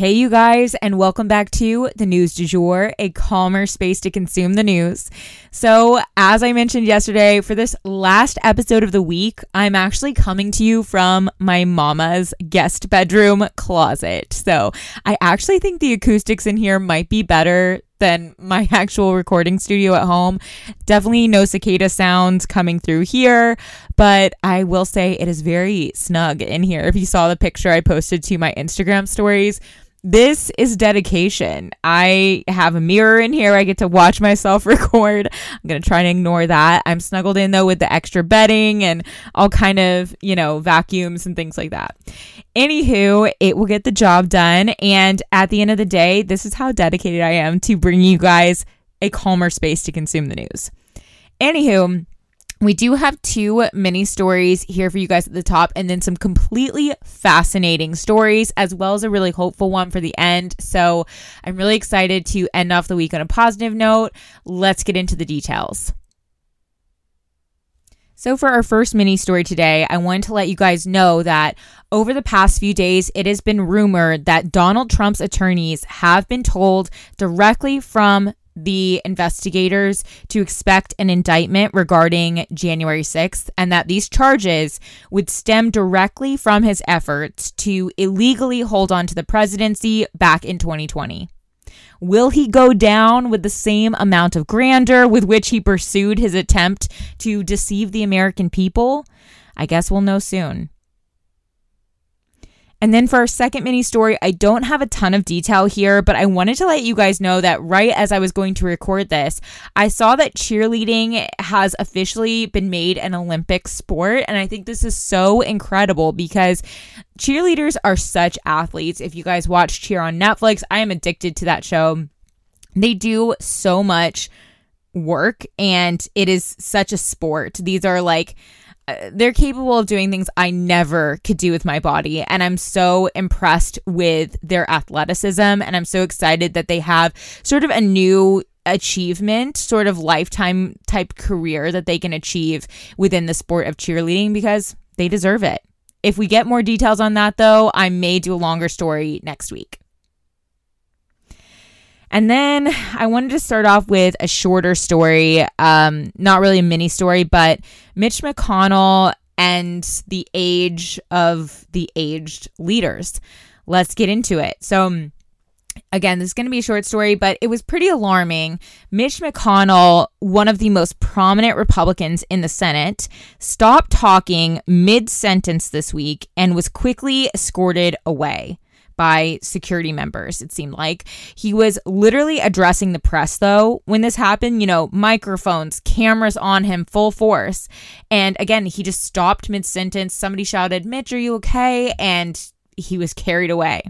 Hey, you guys, and welcome back to the News du Jour, a calmer space to consume the news. So, as I mentioned yesterday, for this last episode of the week, I'm actually coming to you from my mama's guest bedroom closet. So, I actually think the acoustics in here might be better than my actual recording studio at home. Definitely no cicada sounds coming through here, but I will say it is very snug in here. If you saw the picture I posted to my Instagram stories, this is dedication. I have a mirror in here. I get to watch myself record. I'm going to try and ignore that. I'm snuggled in though with the extra bedding and all kind of, you know, vacuums and things like that. Anywho, it will get the job done. And at the end of the day, this is how dedicated I am to bring you guys a calmer space to consume the news. Anywho, we do have two mini stories here for you guys at the top, and then some completely fascinating stories, as well as a really hopeful one for the end. So I'm really excited to end off the week on a positive note. Let's get into the details. So, for our first mini story today, I wanted to let you guys know that over the past few days, it has been rumored that Donald Trump's attorneys have been told directly from the investigators to expect an indictment regarding January 6th and that these charges would stem directly from his efforts to illegally hold on to the presidency back in 2020. Will he go down with the same amount of grandeur with which he pursued his attempt to deceive the American people? I guess we'll know soon. And then for our second mini story, I don't have a ton of detail here, but I wanted to let you guys know that right as I was going to record this, I saw that cheerleading has officially been made an Olympic sport. And I think this is so incredible because cheerleaders are such athletes. If you guys watch Cheer on Netflix, I am addicted to that show. They do so much work and it is such a sport. These are like, Uh, they're capable of doing things I never could do with my body. And I'm so impressed with their athleticism. And I'm so excited that they have sort of a new achievement, sort of lifetime type career that they can achieve within the sport of cheerleading because they deserve it. If we get more details on that, though, I may do a longer story next week. And then I wanted to start off with a shorter story, um, not really a mini story, but Mitch McConnell and the age of the aged leaders. Let's get into it. So, again, this is going to be a short story, but it was pretty alarming. Mitch McConnell, one of the most prominent Republicans in the Senate, stopped talking mid sentence this week and was quickly escorted away by security members, it seemed like. He was literally addressing the press, though, when this happened, you know, microphones, cameras on him, full force. And again, he just stopped mid sentence. Somebody shouted, Mitch, are you okay? And he was carried away.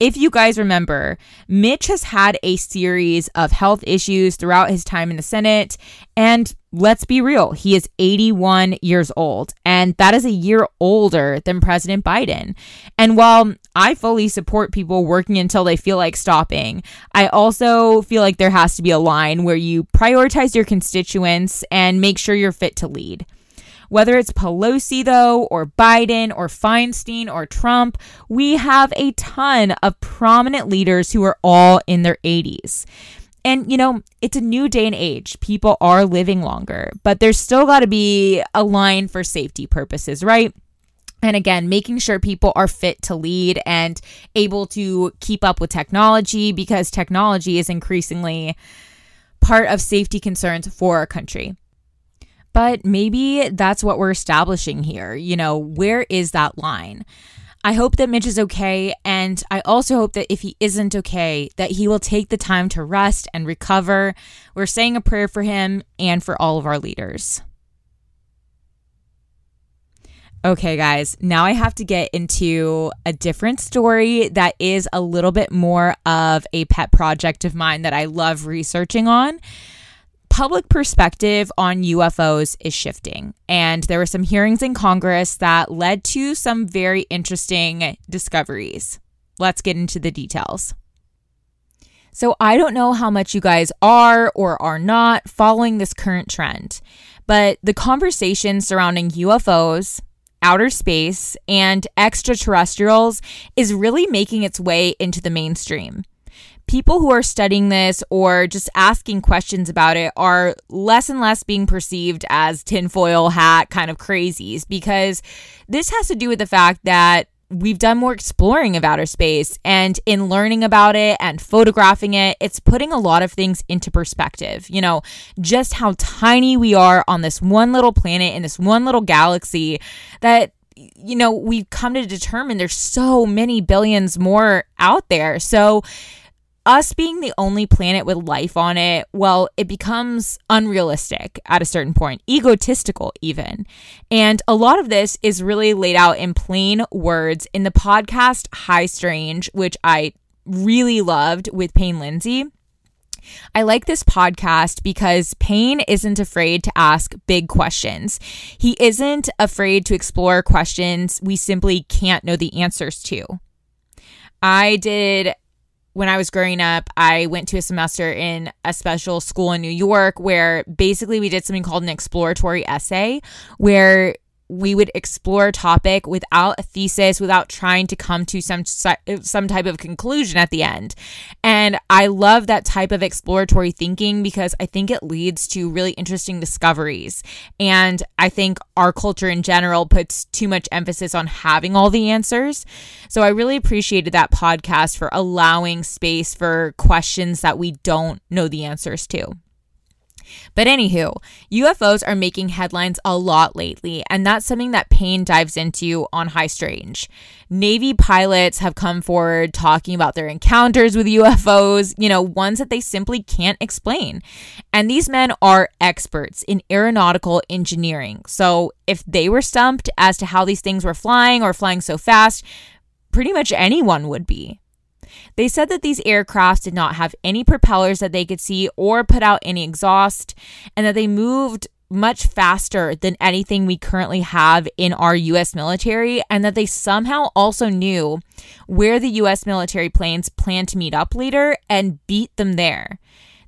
If you guys remember, Mitch has had a series of health issues throughout his time in the Senate. And let's be real, he is 81 years old. And that is a year older than President Biden. And while I fully support people working until they feel like stopping, I also feel like there has to be a line where you prioritize your constituents and make sure you're fit to lead. Whether it's Pelosi, though, or Biden, or Feinstein, or Trump, we have a ton of prominent leaders who are all in their 80s. And, you know, it's a new day and age. People are living longer, but there's still got to be a line for safety purposes, right? And again, making sure people are fit to lead and able to keep up with technology because technology is increasingly part of safety concerns for our country. But maybe that's what we're establishing here. You know, where is that line? I hope that Mitch is okay. And I also hope that if he isn't okay, that he will take the time to rest and recover. We're saying a prayer for him and for all of our leaders. Okay, guys, now I have to get into a different story that is a little bit more of a pet project of mine that I love researching on. Public perspective on UFOs is shifting, and there were some hearings in Congress that led to some very interesting discoveries. Let's get into the details. So, I don't know how much you guys are or are not following this current trend, but the conversation surrounding UFOs, outer space, and extraterrestrials is really making its way into the mainstream. People who are studying this or just asking questions about it are less and less being perceived as tinfoil hat kind of crazies because this has to do with the fact that we've done more exploring of outer space and in learning about it and photographing it it's putting a lot of things into perspective. You know just how tiny we are on this one little planet in this one little galaxy that you know we've come to determine there's so many billions more out there. So us being the only planet with life on it, well, it becomes unrealistic at a certain point, egotistical even. And a lot of this is really laid out in plain words in the podcast High Strange, which I really loved with Payne Lindsay. I like this podcast because Payne isn't afraid to ask big questions. He isn't afraid to explore questions we simply can't know the answers to. I did when I was growing up, I went to a semester in a special school in New York where basically we did something called an exploratory essay where we would explore a topic without a thesis without trying to come to some some type of conclusion at the end. And i love that type of exploratory thinking because i think it leads to really interesting discoveries. And i think our culture in general puts too much emphasis on having all the answers. So i really appreciated that podcast for allowing space for questions that we don't know the answers to but anywho, UFOs are making headlines a lot lately, and that's something that Payne dives into on High Strange. Navy pilots have come forward talking about their encounters with UFOs, you know, ones that they simply can't explain. And these men are experts in aeronautical engineering. So if they were stumped as to how these things were flying or flying so fast, pretty much anyone would be. They said that these aircrafts did not have any propellers that they could see or put out any exhaust, and that they moved much faster than anything we currently have in our US military, and that they somehow also knew where the US military planes planned to meet up later and beat them there.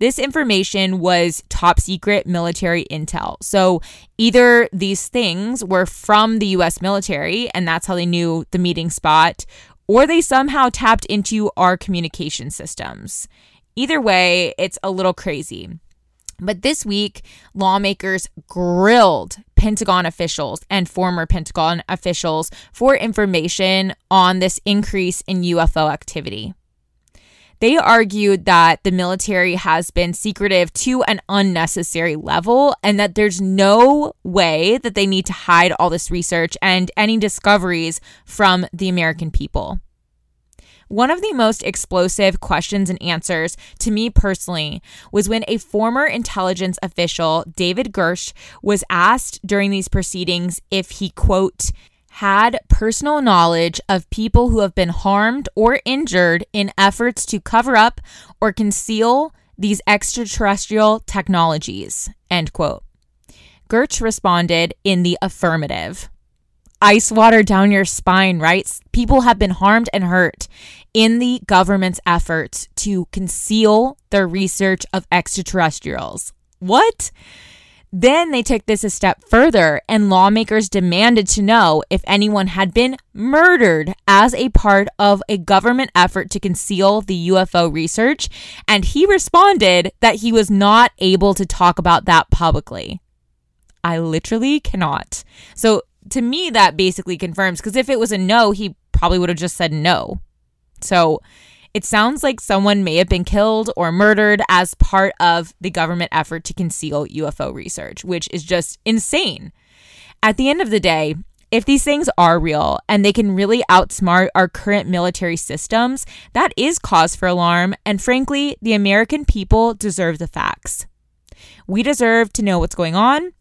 This information was top secret military intel. So either these things were from the US military, and that's how they knew the meeting spot, or they somehow tapped into our communication systems. Either way, it's a little crazy. But this week, lawmakers grilled Pentagon officials and former Pentagon officials for information on this increase in UFO activity. They argued that the military has been secretive to an unnecessary level and that there's no way that they need to hide all this research and any discoveries from the American people. One of the most explosive questions and answers to me personally was when a former intelligence official, David Grusch, was asked during these proceedings if he, quote, had personal knowledge of people who have been harmed or injured in efforts to cover up or conceal these extraterrestrial technologies, end quote. Grusch responded in the affirmative. Ice water down your spine, right? People have been harmed and hurt in the government's efforts to conceal their research of extraterrestrials. What? Then they took this a step further, and lawmakers demanded to know if anyone had been murdered as a part of a government effort to conceal the UFO research. And he responded that he was not able to talk about that publicly. I literally cannot. So to me, that basically confirms because if it was a no, he probably would have just said no. So it sounds like someone may have been killed or murdered as part of the government effort to conceal UFO research, which is just insane. At the end of the day, If these things are real and they can really outsmart our current military systems, that is cause for alarm. And frankly, the American people deserve the facts. We deserve to know what's going on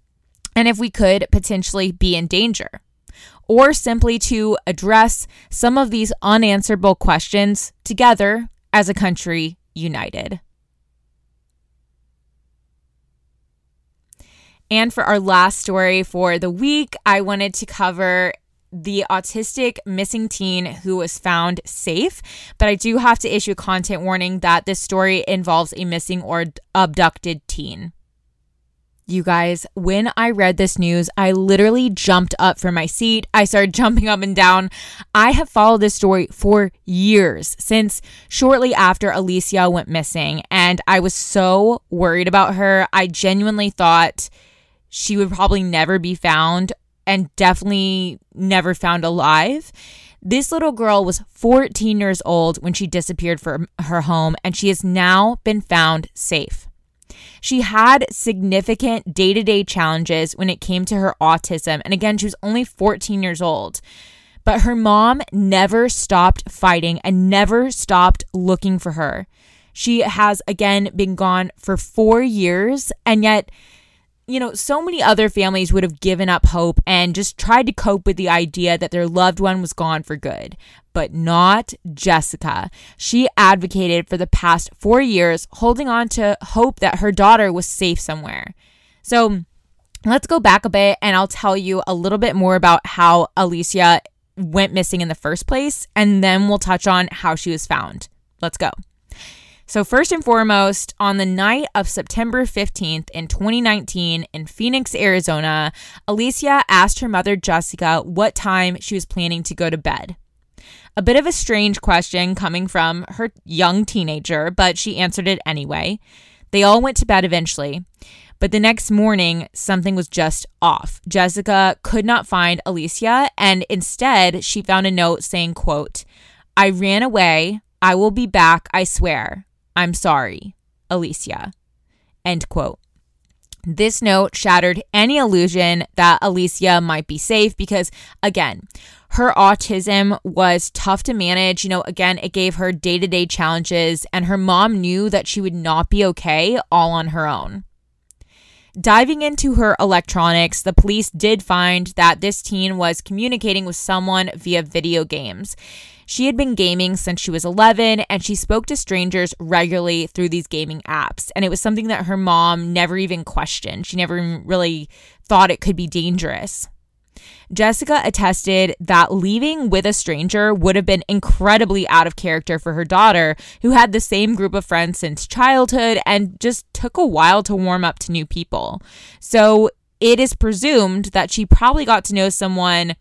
and if we could potentially be in danger. Or simply to address some of these unanswerable questions together as a country united. And for our last story for the week, I wanted to cover the autistic missing teen who was found safe. But I do have to issue a content warning that this story involves a missing or abducted teen. You guys, when I read this news, I literally jumped up from my seat. I started jumping up and down. I have followed this story for years, since shortly after Alicia went missing, and I was so worried about her. I genuinely thought she would probably never be found and definitely never found alive. This little girl was 14 years old when she disappeared from her home, and she has now been found safe. She had significant day to day challenges when it came to her autism. And again, she was only 14 years old. But her mom never stopped fighting and never stopped looking for her. She has again been gone for four years, and yet you know, so many other families would have given up hope and just tried to cope with the idea that their loved one was gone for good. But not Jessica. She advocated for the past four years, holding on to hope that her daughter was safe somewhere. So let's go back a bit and I'll tell you a little bit more about how Alicia went missing in the first place, and then we'll touch on how she was found. Let's go. So, first and foremost, on the night of September 15th in 2019 in Phoenix, Arizona, Alicia asked her mother, Jessica, what time she was planning to go to bed. A bit of a strange question coming from her young teenager, but she answered it anyway. They all went to bed eventually. But the next morning, something was just off. Jessica could not find Alicia, and instead, she found a note saying, quote, I ran away. I will be back, I swear. I'm sorry, Alicia. End quote. This note shattered any illusion that Alicia might be safe because, again, her autism was tough to manage. You know, again, it gave her day to day challenges, and her mom knew that she would not be okay all on her own. Diving into her electronics, the police did find that this teen was communicating with someone via video games. She had been gaming since she was 11 and she spoke to strangers regularly through these gaming apps. And it was something that her mom never even questioned. She never really thought it could be dangerous. Jessica attested that leaving with a stranger would have been incredibly out of character for her daughter, who had the same group of friends since childhood and just took a while to warm up to new people. So it is presumed that she probably got to know someone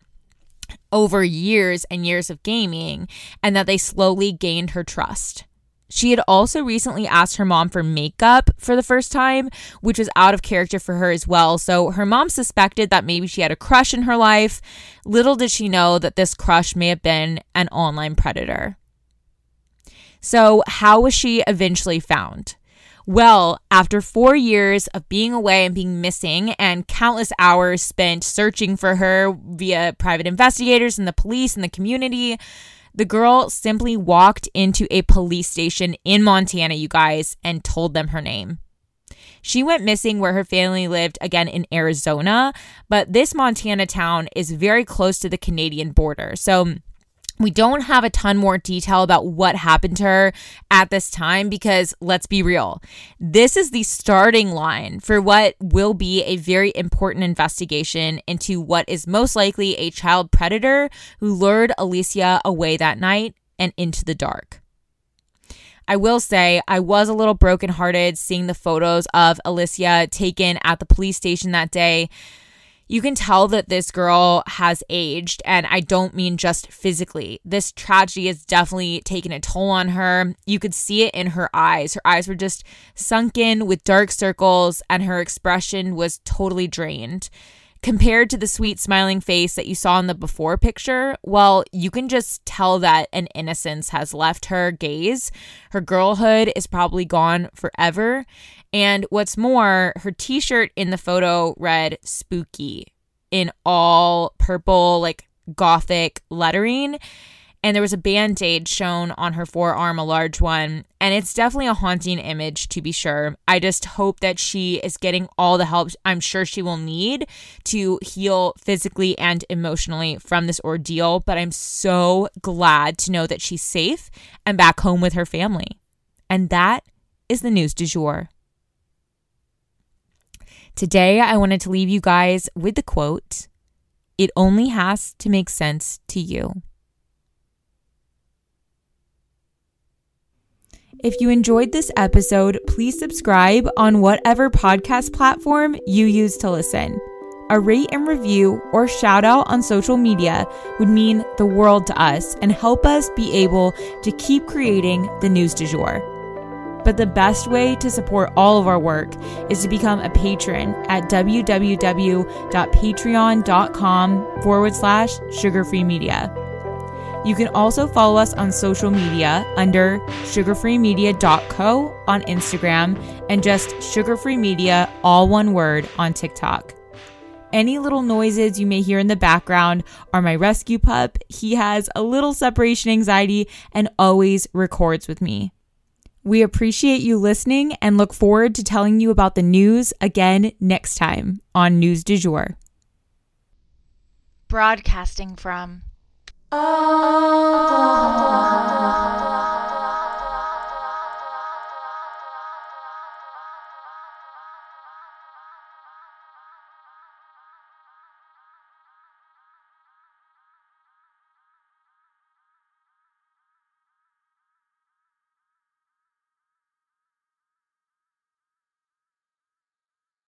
over years and years of gaming and that they slowly gained her trust. She had also recently asked her mom for makeup for the first time, which was out of character for her as well. So her mom suspected that maybe she had a crush in her life. Little did she know that this crush may have been an online predator. So, how was she eventually found? Well, after four years of being away and being missing, and countless hours spent searching for her via private investigators and the police and the community, the girl simply walked into a police station in Montana, you guys, and told them her name. She went missing where her family lived, again in Arizona, but this Montana town is very close to the Canadian border. So, we don't have a ton more detail about what happened to her at this time because let's be real. This is the starting line for what will be a very important investigation into what is most likely a child predator who lured Alicia away that night and into the dark. I will say I was a little brokenhearted seeing the photos of Alicia taken at the police station that day you can tell that this girl has aged, and I don't mean just physically. This tragedy has definitely taken a toll on her. You could see it in her eyes. Her eyes were just sunken with dark circles, and her expression was totally drained. Compared to the sweet smiling face that you saw in the before picture, well, you can just tell that an innocence has left her gaze. Her girlhood is probably gone forever. And what's more, her t shirt in the photo read spooky in all purple, like gothic lettering and there was a band aid shown on her forearm, a large one. And it's definitely a haunting image, to be sure. I just hope that she is getting all the help I'm sure she will need to heal physically and emotionally from this ordeal. But I'm so glad to know that she's safe and back home with her family. And that is the news du jour. Today, I wanted to leave you guys with the quote It only has to make sense to you. If you enjoyed this episode, please subscribe on whatever podcast platform you use to listen. A rate and review or shout out on social media would mean the world to us and help us be able to keep creating the news du jour. But the best way to support all of our work is to become a patron at www.patreon.com forward slash sugarfree media. You can also follow us on social media under sugarfreemedia.co on Instagram and just sugarfreemedia, all one word, on TikTok. Any little noises you may hear in the background are my rescue pup. He has a little separation anxiety and always records with me. We appreciate you listening and look forward to telling you about the news again next time on News du Jour. Broadcasting from 啊，